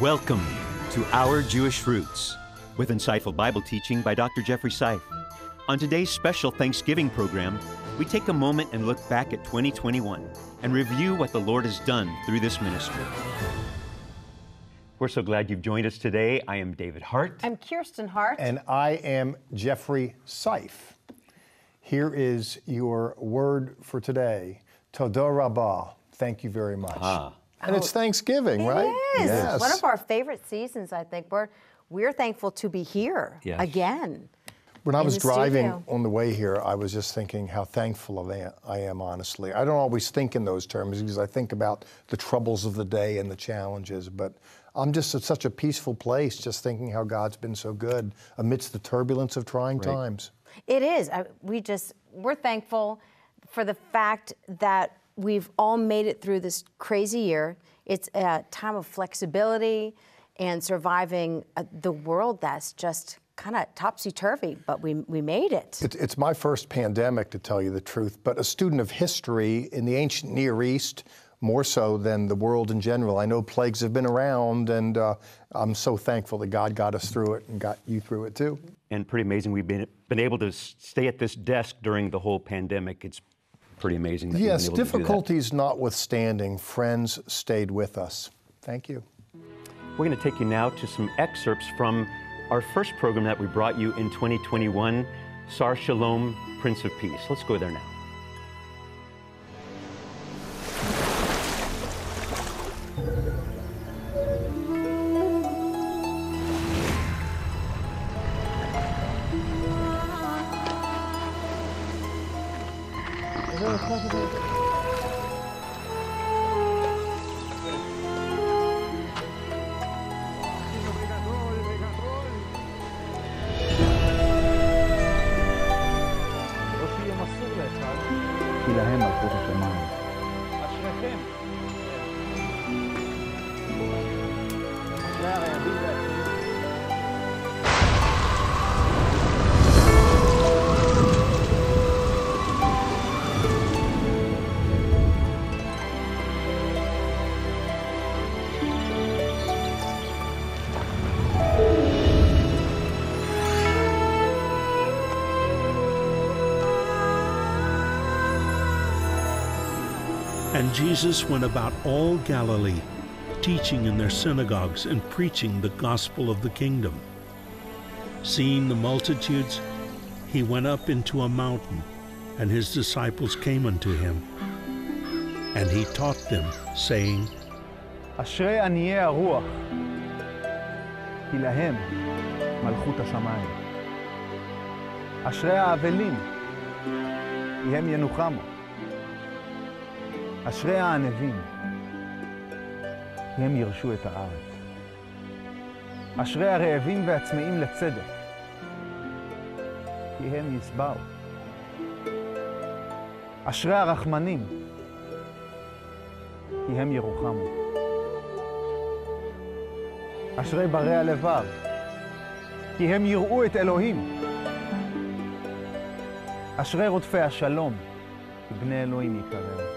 Welcome to Our Jewish Roots with insightful Bible teaching by Dr. Jeffrey Seif. On today's special Thanksgiving program, we take a moment and look back at 2021 and review what the Lord has done through this ministry. We're so glad you've joined us today. I am David Hart. I'm Kirsten Hart. And I am Jeffrey Seif. Here is your word for today. Todah Rabbah. Thank you very much. Ah. And it's Thanksgiving, It right? is. Yes. One of our favorite seasons, I think. We're, we're thankful to be here Yes. again. When I was driving studio. on the way here, I was just thinking how thankful I am- honestly. I don't always think in those terms because I think about the troubles of the day and the challenges, but I'm just at such a peaceful place just thinking how God's been so good amidst the turbulence of trying times. It is. I, we just, we're thankful for the fact that we've all made it through this crazy year. It's a time of flexibility and surviving uh, the world that's just kind of topsy turvy, but we, we made it. It, it's my first pandemic, to tell you the truth, but a student of history in the ancient Near East, more so than the world in general. I know plagues have been around, and uh, I'm so thankful that God got us through it and got you through it too. And pretty amazing we've been, been able to stay at this desk during the whole pandemic. It's pretty amazing that we've Yes, been able to do that. difficulties notwithstanding, friends stayed with us. Thank you. We're going to take you now to some excerpts from our first program that we brought you in 2021, Sar Shalom, Prince of Peace. Let's go there now. And Jesus went about all Galilee, teaching in their synagogues and preaching the gospel of the kingdom. Seeing the multitudes, he went up into a mountain, and his disciples came unto him. And he taught them, saying, אשרי עניי הרוח, כי להם מלכות השמיים. אשרי האבלים, כי הם ינוחמו. אשרי הענבים, כי הם ירשו את הארץ. אשרי הרעבים והצמאים לצדק, כי הם ישבעו. אשרי הרחמנים, כי הם ירוחמו. אשרי ברי הלבב, כי הם יראו את אלוהים. אשרי רודפי השלום, כי בני אלוהים יקראו.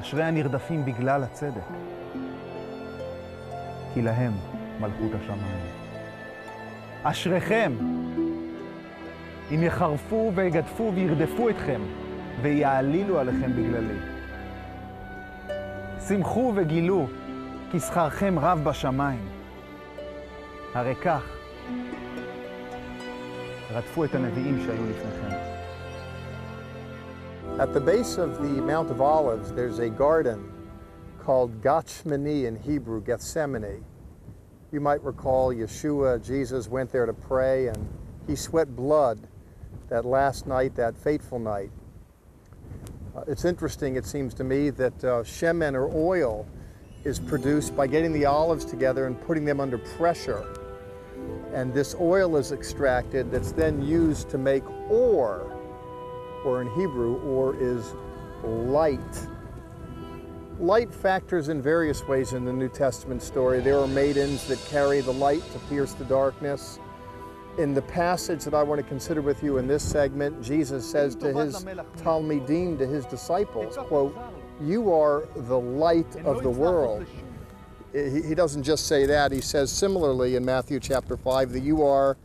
אשרי הנרדפים בגלל הצדק, כי להם מלכות השמיים. אשריכם, אם יחרפו ויגדפו וירדפו אתכם, ויעלילו עליכם בגללי. שמחו וגילו, כי שכרכם רב בשמיים. הרי כך רדפו את הנביאים שהיו לפניכם. At the base of the Mount of Olives, there's a garden called Gachmani in Hebrew, Gethsemane. You might recall Yeshua, Jesus went there to pray and he sweat blood that last night, that fateful night. Uh, it's interesting, it seems to me, that uh, shemen or oil is produced by getting the olives together and putting them under pressure. And this oil is extracted that's then used to make ore or in Hebrew, or is light. Light factors in various ways in the New Testament story. There are maidens that carry the light to pierce the darkness. In the passage that I want to consider with you in this segment, Jesus says to his Talmidim, to his disciples, quote, you are the light of the world. he, he doesn't just say that, he says similarly in Matthew chapter 5 that you are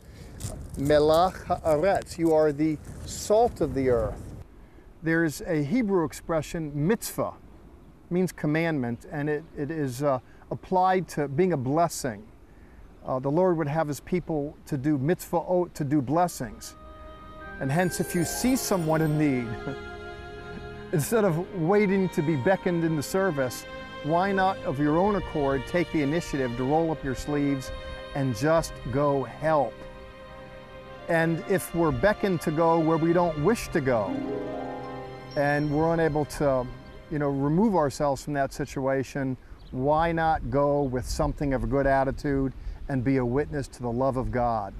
melach haaretz, you are the salt of the earth. There's a Hebrew expression, mitzvah, means commandment, and it, it is uh, applied to being a blessing. Uh, the Lord would have his people to do mitzvah, to do blessings. And hence, if you see someone in need, instead of waiting to be beckoned into service, why not, of your own accord, take the initiative to roll up your sleeves and just go help? And if we're beckoned to go where we don't wish to go, and we're unable to, you know, remove ourselves from that situation, why not go with something of a good attitude and be a witness to the love of God?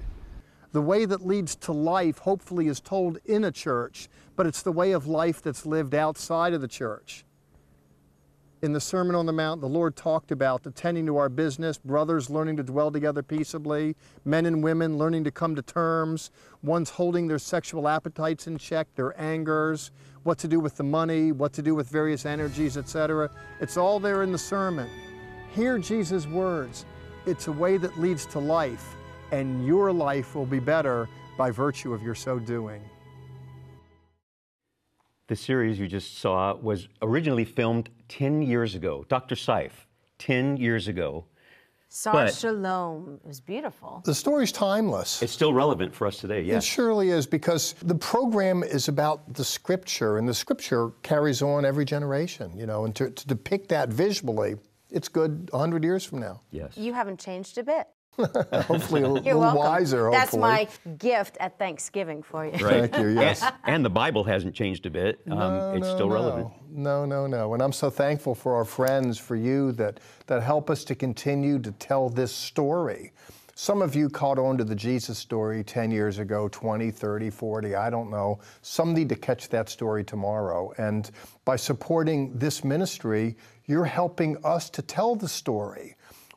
The way that leads to life, hopefully, is told in a church, but it's the way of life that's lived outside of the church. In the Sermon on the Mount, the Lord talked about attending to our business, brothers learning to dwell together peaceably, men and women learning to come to terms, ones holding their sexual appetites in check, their angers, what to do with the money, what to do with various energies, etc. It's all there in the sermon. Hear Jesus' words. It's a way that leads to life, and your life will be better by virtue of your so doing. The series you just saw was originally filmed 10 years ago. Dr. Seif, 10 years ago. Sar But- Shalom. It was beautiful. The story's timeless. It's still relevant for us today, yeah. It surely is because the program is about the scripture, and the scripture carries on every generation, you know, and to, to depict that visually, it's good 100 years from now. Yes. You haven't changed a bit. Hopefully, a You're little welcome. wiser, That's my gift at Thanksgiving for you. Right. Thank you, yes. And, and the Bible hasn't changed a bit. Um, No, it's no, still no. relevant. No, no, no. And I'm so thankful for our friends, for you that, that help us to continue to tell this story. Some of you caught on to the Jesus story 10 years ago, 20, 30, 40, I don't know. Some need to catch that story tomorrow. And by supporting this ministry, you're helping us to tell the story.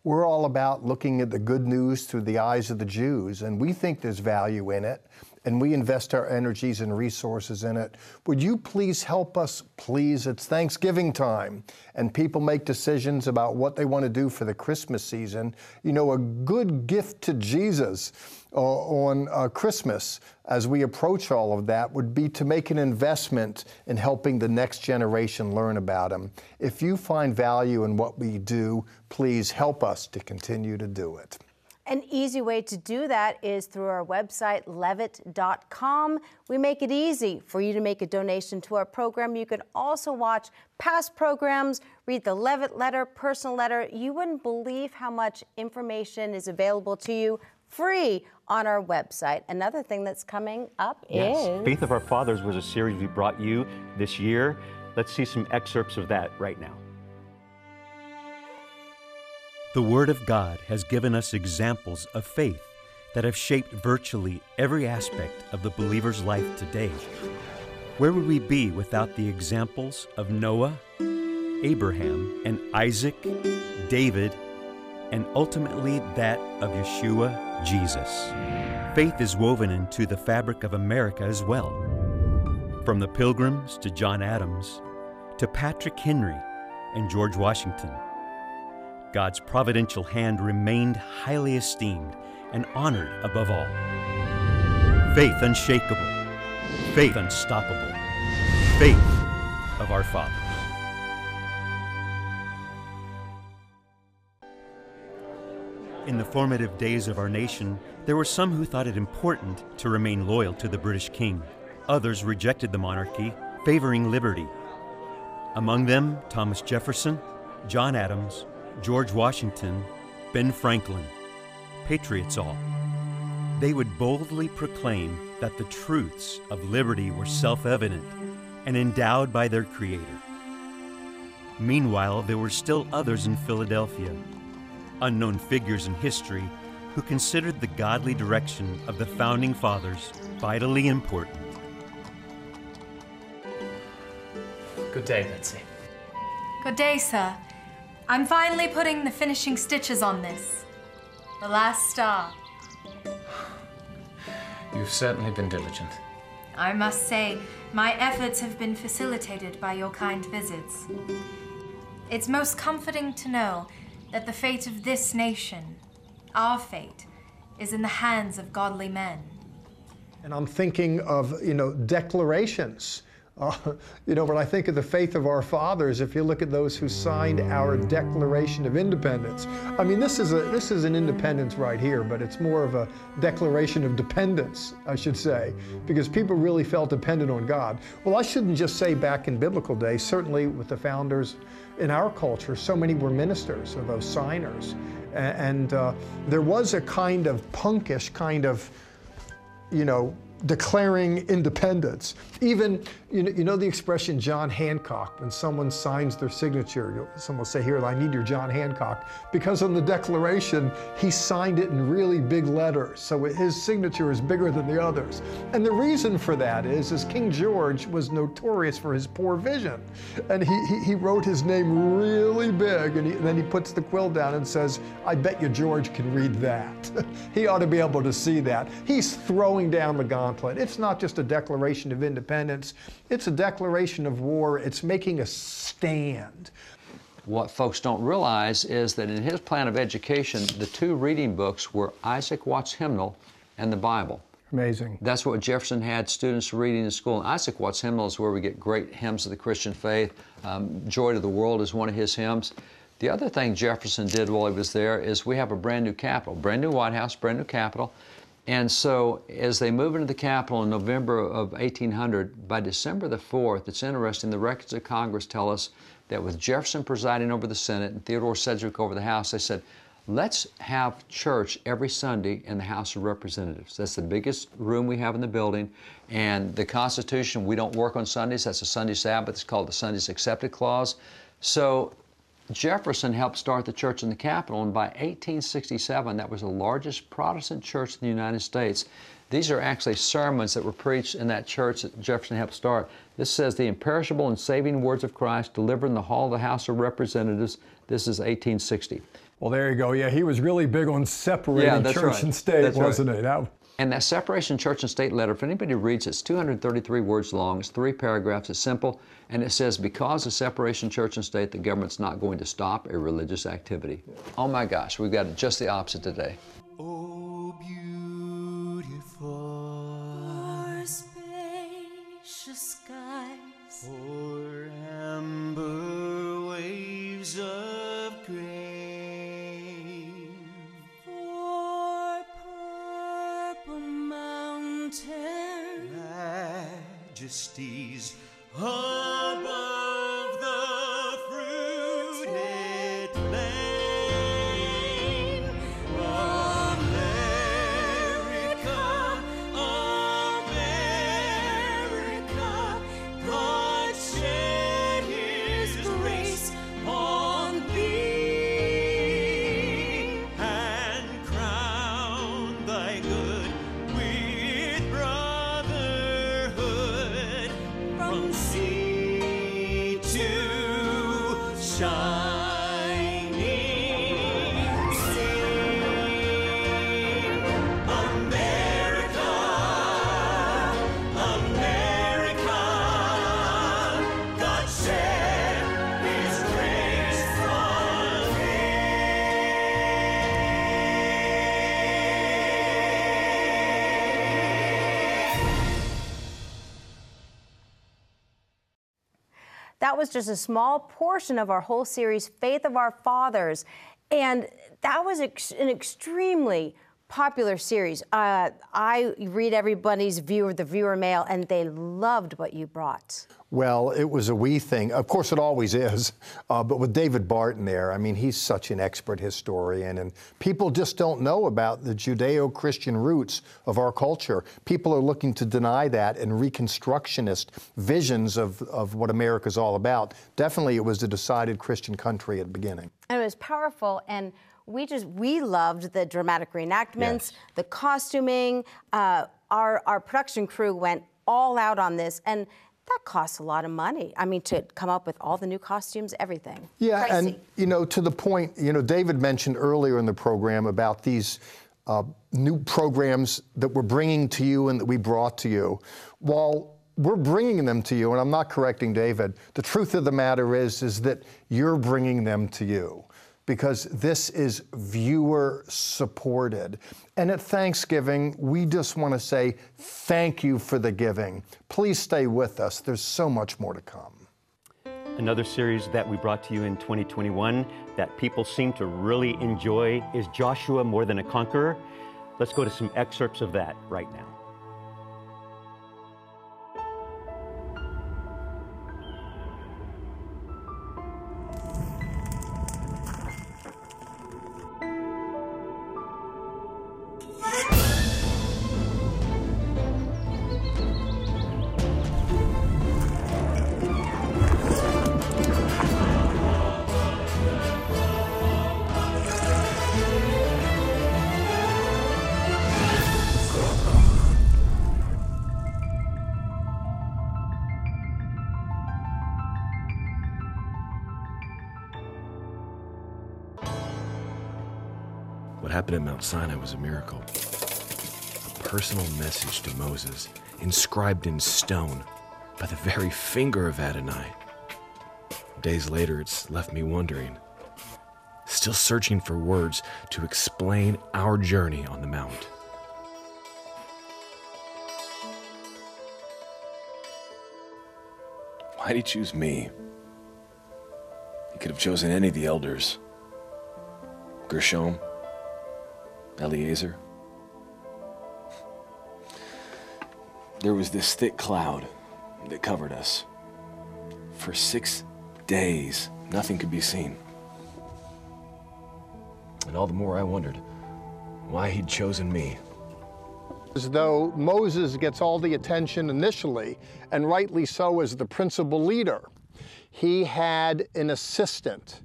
We're all about looking at the good news through the eyes of the Jews, and we think there's value in it, and we invest our energies and resources in it. Would you please help us? Please, it's Thanksgiving time, and people make decisions about what they want to do for the Christmas season. You know, a good gift to Jesus uh, on uh, Christmas as we approach all of that would be to make an investment in helping the next generation learn about Him. If you find value in what we do, please help us to continue to do it. An easy way to do that is through our website, levitt.com. We make it easy for you to make a donation to our program. You can also watch past programs, read the Levitt letter, personal letter. You wouldn't believe how much information is available to you free on our website. Another thing that's coming up is. Faith of Our Fathers was a series we brought you this year. Let's see some excerpts of that right now. The Word of God has given us examples of faith that have shaped virtually every aspect of the believer's life today. Where would we be without the examples of Noah, Abraham, and Isaac, David, and ultimately that of Yeshua, Jesus? Faith is woven into the fabric of America as well. From the Pilgrims to John Adams, to Patrick Henry and George Washington. God's providential hand remained highly esteemed and honored above all. Faith unshakable, faith unstoppable, faith of our fathers. In the formative days of our nation, there were some who thought it important to remain loyal to the British king. Others rejected the monarchy, favoring liberty. Among them, Thomas Jefferson, John Adams, George Washington, Ben Franklin, patriots all. They would boldly proclaim that the truths of liberty were self evident and endowed by their Creator. Meanwhile, there were still others in Philadelphia, unknown figures in history, who considered the godly direction of the Founding Fathers vitally important. Good day, Betsy. Good day, sir. I'm finally putting the finishing stitches on this. The last star. You've certainly been diligent. I must say, my efforts have been facilitated by your kind visits. It's most comforting to know that the fate of this nation, our fate, is in the hands of godly men. And I'm thinking of, you know, declarations. Uh, you know, when I think of the faith of our fathers, if you look at those who signed our Declaration of Independence, I mean, this is a this is an independence right here, but it's more of a declaration of dependence, I should say, because people really felt dependent on God. Well, I shouldn't just say back in biblical days. Certainly, with the founders in our culture, so many were ministers or those signers, and, and uh, there was a kind of punkish kind of you know, declaring independence. Even, you know, you know the expression John Hancock, when someone signs their signature, someone will say, here, I need your John Hancock. Because on the Declaration, he signed it in really big letters, so his signature is bigger than the others. And the reason for that is, is King George was notorious for his poor vision. And he, he, he wrote his name really big, and, he, and then he puts the quill down and says, I bet you George can read that. he ought to be able to see that. He's throwing down the gauntlet. It's not just a declaration of independence, it's a declaration of war. It's making a stand. What folks don't realize is that in his plan of education, the two reading books were Isaac Watts Hymnal and the Bible. Amazing. That's what Jefferson had students reading in school. And Isaac Watts Hymnal is where we get great hymns of the Christian faith. Um, Joy to the World is one of his hymns. The other thing Jefferson did while he was there is we have a brand new Capitol, brand new White House, brand new Capitol. And so as they move into the Capitol in November of 1800, by December the 4th, it's interesting, the records of Congress tell us that with Jefferson presiding over the Senate and Theodore Sedgwick over the House, they said, let's have church every Sunday in the House of Representatives. That's the biggest room we have in the building. And the Constitution, we don't work on Sundays. That's a Sunday Sabbath. It's called the Sundays Excepted Clause. So Jefferson helped start the church in the Capitol, and by 1867, that was the largest Protestant church in the United States. These are actually sermons that were preached in that church that Jefferson helped start. This says, The imperishable and saving words of Christ delivered in the hall of the House of Representatives. This is 1860. Well, there you go. Yeah, he was really big on separating yeah, church right. and state, that's wasn't right. he? That, and that separation church and state letter, if anybody reads it, it's 233 words long, it's three paragraphs, it's simple, and it says, because of separation church and state, the government's not going to stop a religious activity. Oh my gosh, we've got just the opposite today. Was just a small portion of our whole series, Faith of Our Fathers. And that was ex- an extremely popular series. Uh, I read everybody's view of the viewer mail, and they loved what you brought. Well, it was a wee thing. Of course, it always is. Uh, but with David Barton there, I mean, he's such an expert historian, and people just don't know about the Judeo Christian roots of our culture. People are looking to deny that and Reconstructionist visions of, of what America's all about. Definitely, it was a decided Christian country at the beginning. And it was powerful. And we just we loved the dramatic reenactments, Yes. the costuming. Uh, our our production crew went all out on this, and that costs a lot of money. I mean, to come up with all the new costumes, everything. Yeah, Pricey. and you know, to the point, you know, David mentioned earlier in the program about these uh, new programs that we're bringing to you and that we brought to you. While we're bringing them to you, and I'm not correcting David, the truth of the matter is, is that you're bringing them to you. Because this is viewer supported. And at Thanksgiving, we just want to say thank you for the giving. Please stay with us, there's so much more to come. Another series that we brought to you in 2021 that people seem to really enjoy is Joshua More Than a Conqueror. Let's go to some excerpts of that right now. What happened at Mount Sinai was a miracle. A personal message to Moses, inscribed in stone by the very finger of Adonai. Days later, it's left me wondering, still searching for words to explain our journey on the Mount. Why'd he choose me? He could have chosen any of the elders. Gershom, Eliezer. There was this thick cloud that covered us. For six days, nothing could be seen. And all the more I wondered why he'd chosen me. As though Moses gets all the attention initially, and rightly so as the principal leader. He had an assistant.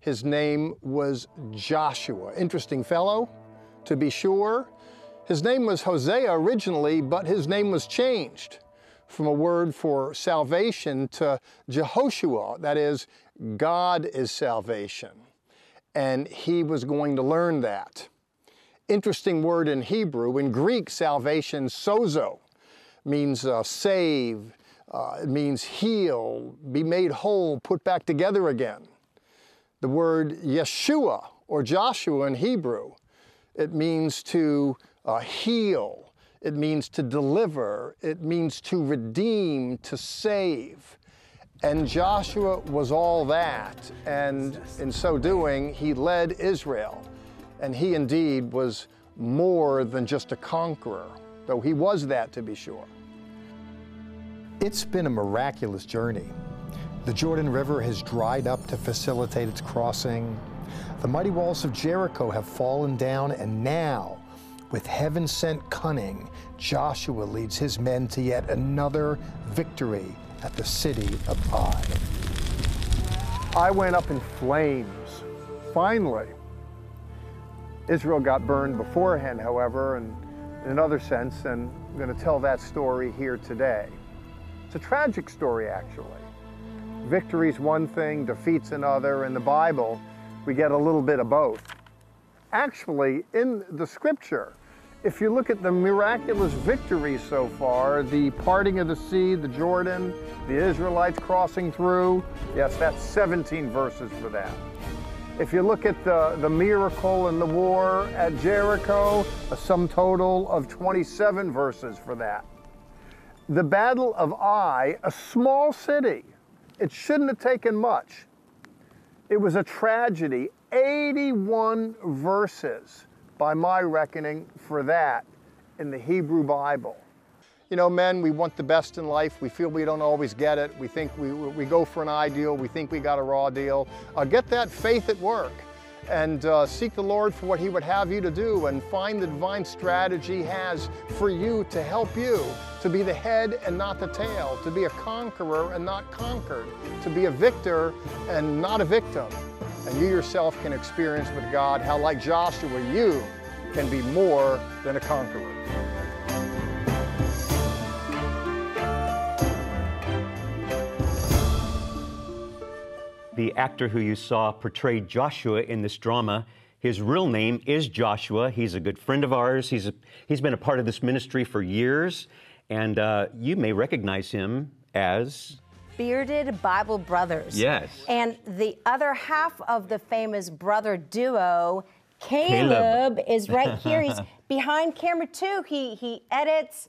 His name was Joshua. Interesting fellow, to be sure. His name was Hosea originally, but his name was changed from a word for salvation to Jehoshua, that is, God is salvation. And he was going to learn that. Interesting word in Hebrew. In Greek, salvation, sozo, means uh, save, uh, it means heal, be made whole, put back together again. The word Yeshua or Joshua in Hebrew, it means to uh, heal, it means to deliver, it means to redeem, to save. And Joshua was all that, and in so doing, he led Israel. And he indeed was more than just a conqueror, though he was that to be sure. It's been a miraculous journey. The Jordan River has dried up to facilitate its crossing. The mighty walls of Jericho have fallen down, and now, with heaven sent cunning, Joshua leads his men to yet another victory at the city of Ai. I went up in flames, finally. Israel got burned beforehand, however, and in another sense, and I'm going to tell that story here today. It's a tragic story, actually. Victory's one thing, defeat's another. In the Bible, we get a little bit of both. Actually, in the scripture, if you look at the miraculous victories so far, the parting of the sea, the Jordan, the Israelites crossing through, yes, that's 17 verses for that. If you look at the, the miracle in the war at Jericho, a sum total of 27 verses for that. The Battle of Ai, a small city, it shouldn't have taken much. It was a tragedy. 81 verses, by my reckoning, for that in the Hebrew Bible. You know, men, we want the best in life. We feel we don't always get it. We think we, we go for an ideal. We think we got a raw deal. Uh, get that faith at work and uh, seek the Lord for what He would have you to do and find the divine strategy has for you to help you to be the head and not the tail, to be a conqueror and not conquered, to be a victor and not a victim. And you yourself can experience with God how, like Joshua, you can be more than a conqueror. The actor who you saw portrayed Joshua in this drama. His real name is Joshua. He's a good friend of ours. He's, a, he's been a part of this ministry for years, and uh, you may recognize him as bearded Bible brothers. Yes. And the other half of the famous brother duo, Caleb. Caleb, is right here. He's behind camera too. He he edits.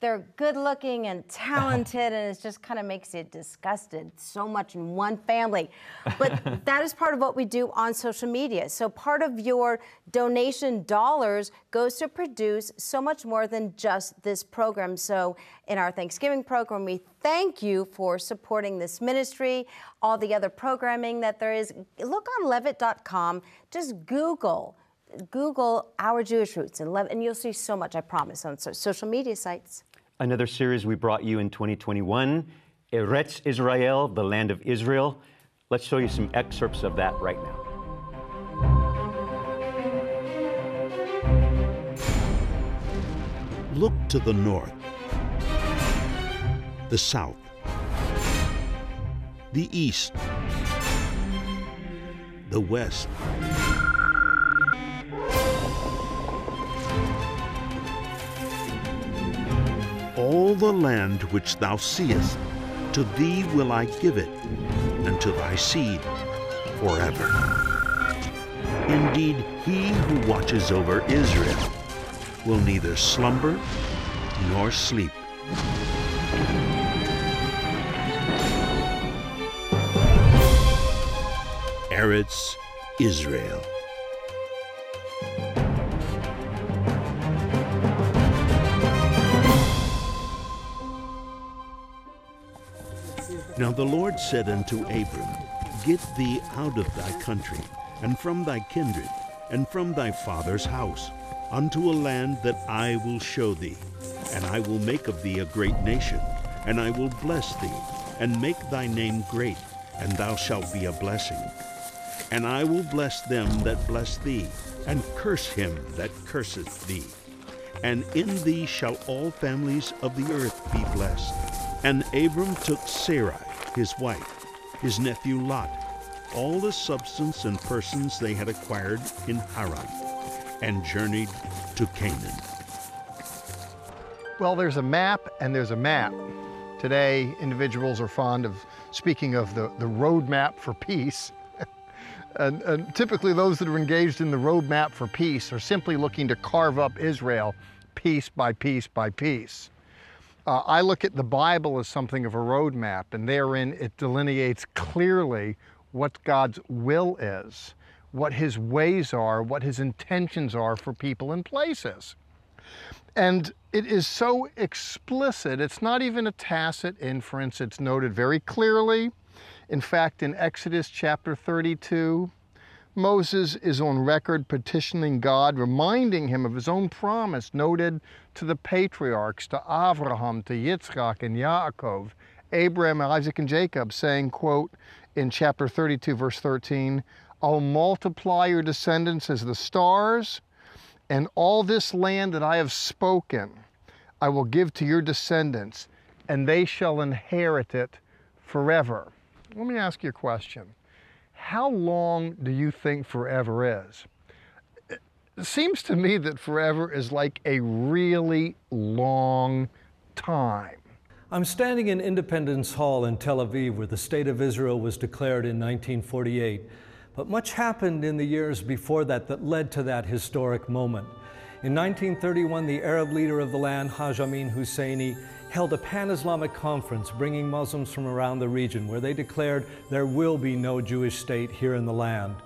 They're good looking and talented, and it just kind of makes you disgusted. So much in one family. But that is part of what we do on social media. So part of your donation dollars goes to produce so much more than just this program. So in our Thanksgiving program, we thank you for supporting this ministry, all the other programming that there is. Look on levitt.com, just Google. Google our Jewish roots and, Lev- and you'll see so much, I promise, on so- social media sites. Another series we brought you in 2021, Eretz Israel, the land of Israel. Let's show you some excerpts of that right now. Look to the north, the south, the east, the west. All the land which thou seest, to thee will I give it, and to thy seed forever. Indeed, he who watches over Israel will neither slumber nor sleep. Eretz Israel. Now the Lord said unto Abram, Get thee out of thy country, and from thy kindred, and from thy father's house, unto a land that I will show thee. And I will make of thee a great nation, and I will bless thee, and make thy name great, and thou shalt be a blessing. And I will bless them that bless thee, and curse him that curseth thee. And in thee shall all families of the earth be blessed. And Abram took Sarai, his wife, his nephew Lot, all the substance and persons they had acquired in Haran, and journeyed to Canaan. Well, there's a map and there's a map. Today, individuals are fond of speaking of the, the roadmap for peace. and, and typically, those that are engaged in the roadmap for peace are simply looking to carve up Israel piece by piece by piece. Uh, I look at the Bible as something of a roadmap, and therein it delineates clearly what God's will is, what His ways are, what His intentions are for people and places. And it is so explicit, it's not even a tacit inference, it's noted very clearly. In fact, in Exodus chapter 32, Moses is on record petitioning God, reminding him of his own promise noted to the patriarchs, to Abraham, to Yitzchak, and Yaakov, Abraham, Isaac, and Jacob, saying, quote, in chapter 32, verse 13, I'll multiply your descendants as the stars, and all this land that I have spoken I will give to your descendants, and they shall inherit it forever. Let me ask you a question. How long do you think forever is? It seems to me that forever is like a really long time. I'm standing in Independence Hall in Tel Aviv, where the State of Israel was declared in 1948. But much happened in the years before that that led to that historic moment. In 1931, the Arab leader of the land, Haj Amin Husseini, held a pan Islamic conference bringing Muslims from around the region where they declared there will be no Jewish state here in the land.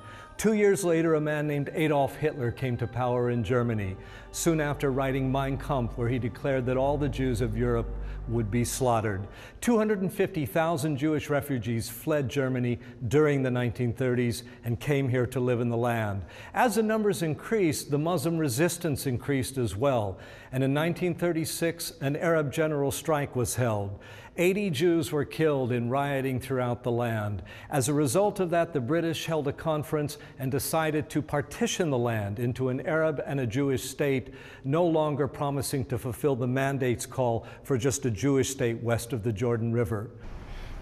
Two years later, a man named Adolf Hitler came to power in Germany, soon after writing Mein Kampf, where he declared that all the Jews of Europe would be slaughtered. 250,000 Jewish refugees fled Germany during the 1930s and came here to live in the land. As the numbers increased, the Muslim resistance increased as well. And in 1936, an Arab general strike was held. 80 Jews were killed in rioting throughout the land. As a result of that, the British held a conference and decided to partition the land into an Arab and a Jewish state, no longer promising to fulfill the mandate's call for just a Jewish state west of the Jordan River.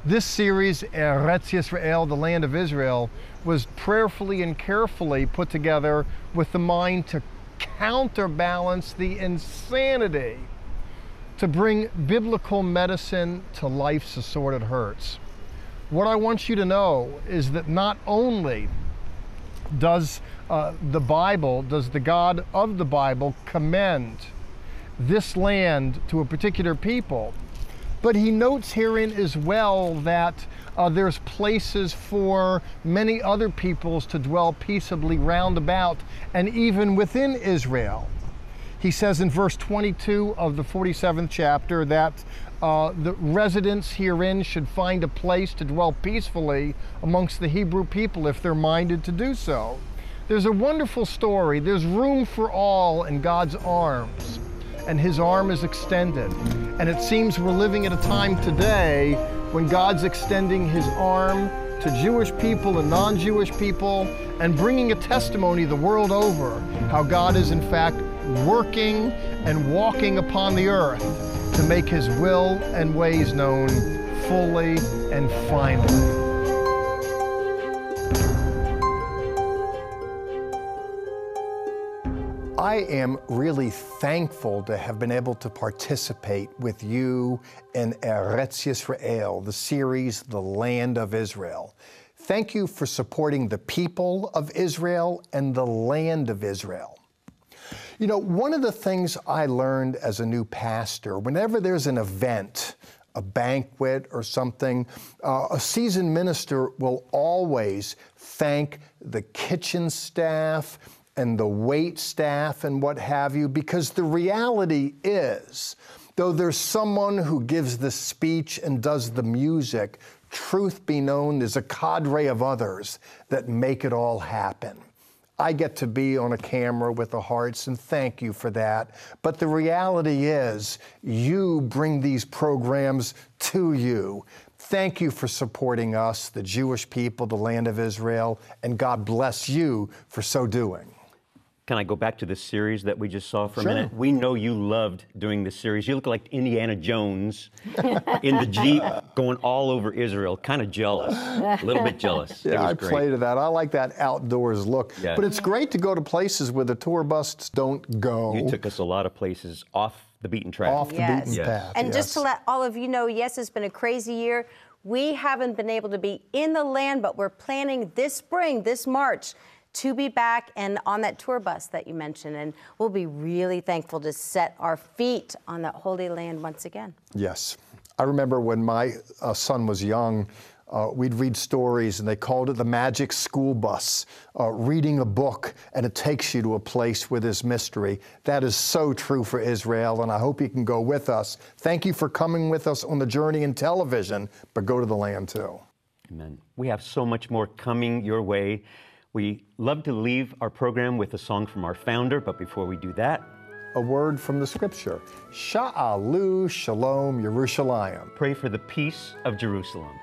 This series, Eretz Yisrael, the land of Israel, was prayerfully and carefully put together with the mind to counterbalance the insanity to bring biblical medicine to life's assorted hurts. What I want you to know is that not only does uh, the Bible, does the God of the Bible commend this land to a particular people, but he notes herein as well that uh, there's places for many other peoples to dwell peaceably round about and even within Israel. He says in verse 22 of the 47th chapter that uh, the residents herein should find a place to dwell peacefully amongst the Hebrew people if they're minded to do so. There's a wonderful story. There's room for all in God's arms, and His arm is extended. And it seems we're living at a time today when God's extending His arm to Jewish people and non Jewish people and bringing a testimony the world over how God is, in fact, working and walking upon the earth to make His will and ways known fully and finally. I am really thankful to have been able to participate with you in Eretz Yisrael, the series The Land of Israel. Thank you for supporting the people of Israel and the land of Israel. You know, one of the things I learned as a new pastor, whenever there's an event, a banquet or something, uh, a seasoned minister will always thank the kitchen staff and the wait staff and what have you, because the reality is, though there's someone who gives the speech and does the music, truth be known, there's a cadre of others that make it all happen. I get to be on a camera with the Harts, and thank you for that. But the reality is, you bring these programs to you. Thank you for supporting us, the Jewish people, the land of Israel, and God bless you for so doing. Can I go back to the series that we just saw for Sure. a minute? We know you loved doing this series. You look like Indiana Jones in the Jeep going all over Israel. Kind of jealous. A little bit jealous. it Yeah, was I great. play to that. I like that outdoors look. Yeah. But it's great to go to places where the tour buses don't go. You took us a lot of places off the beaten track. Off the beaten path. And just to let all of you know, yes, it's been a crazy year. We haven't been able to be in the land, but we're planning this spring, this March, to be back and on that tour bus that you mentioned. And we'll be really thankful to set our feet on that holy land once again. Yes. I remember when my uh, son was young, uh, we'd read stories and they called it the magic school bus, uh, reading a book and it takes you to a place where there's mystery. That is so true for Israel, and I hope you can go with us. Thank you for coming with us on the journey in television, but go to the land too. Amen. We have so much more coming your way. We love to leave our program with a song from our founder, but before we do that, a word from the scripture Sha'alu Shalom Yerushalayim. Pray for the peace of Jerusalem.